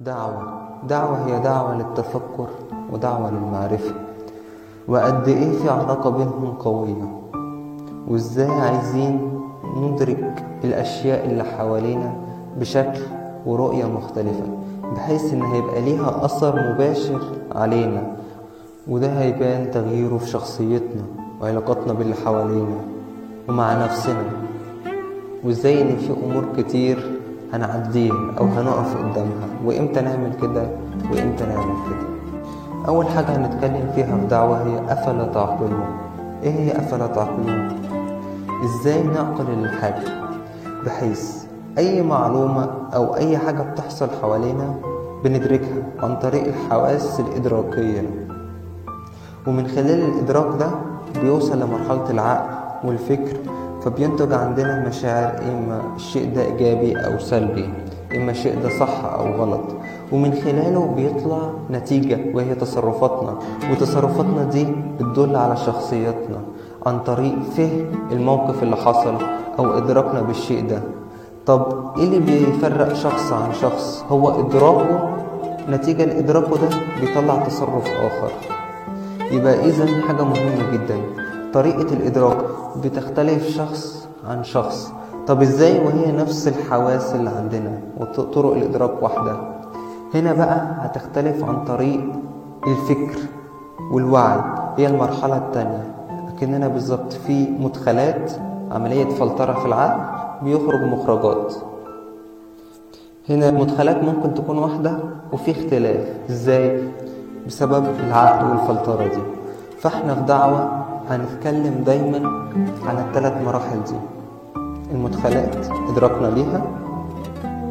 دعوة. دعوة هي دعوة للتفكر ودعوة للمعرفة. وقد إيه في علاقة بينهم قوية؟ وإزاي عايزين ندرك الأشياء اللي حوالينا بشكل ورؤية مختلفة بحيث إن هيبقى ليها أثر مباشر علينا. وده هيبان تغييره في شخصيتنا وعلاقاتنا باللي حوالينا ومع نفسنا. وإزاي إن في أمور كتير هنعديها أو هنقف قدامها. وإمتى نعمل كده؟ وإمتى نعمل كده؟ أول حاجة هنتكلم فيها في دعوة هي أفلا تعقلون. إيه هي أفلا تعقلون؟ إزاي نعقل الحاجة؟ بحيث أي معلومة أو أي حاجة بتحصل حوالينا بندركها عن طريق الحواس الإدراكية. ومن خلال الإدراك ده بيوصل لمرحلة العقل والفكر فبينتج عندنا مشاعر إما الشيء ده إيجابي أو سلبي إما الشيء ده صح أو غلط. ومن خلاله بيطلع نتيجة وهي تصرفاتنا. وتصرفاتنا دي بتدل على شخصيتنا عن طريق فهم الموقف اللي حصل أو إدراكنا بالشيء ده. طب إيه اللي بيفرق شخص عن شخص؟ هو إدراكه نتيجة لإدراكه ده بيطلع تصرف آخر. يبقى إذا حاجة مهمة جدا. طريقة الإدراك بتختلف شخص عن شخص. طب إزاي وهي نفس الحواس اللي عندنا وطرق الإدراك واحدة؟ هنا بقى هتختلف عن طريق الفكر والوعي. هي المرحلة التانية. أكننا بالظبط في مدخلات عملية فلترة في العقل بيخرج مخرجات. هنا المدخلات ممكن تكون واحدة وفي اختلاف. إزاي؟ بسبب العقل والفلترة دي. فإحنا في دعوة هنتكلم دايما عن الثلاث مراحل دي. المدخلات إدراكنا ليها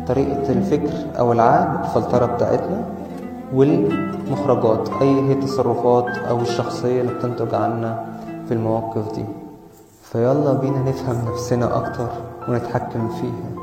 طريقة الفكر أو العقل الفلترة بتاعتنا والمخرجات أي هي التصرفات أو الشخصية اللي بتنتج عنا في المواقف دي. فيلا بينا نفهم نفسنا أكتر ونتحكم فيها.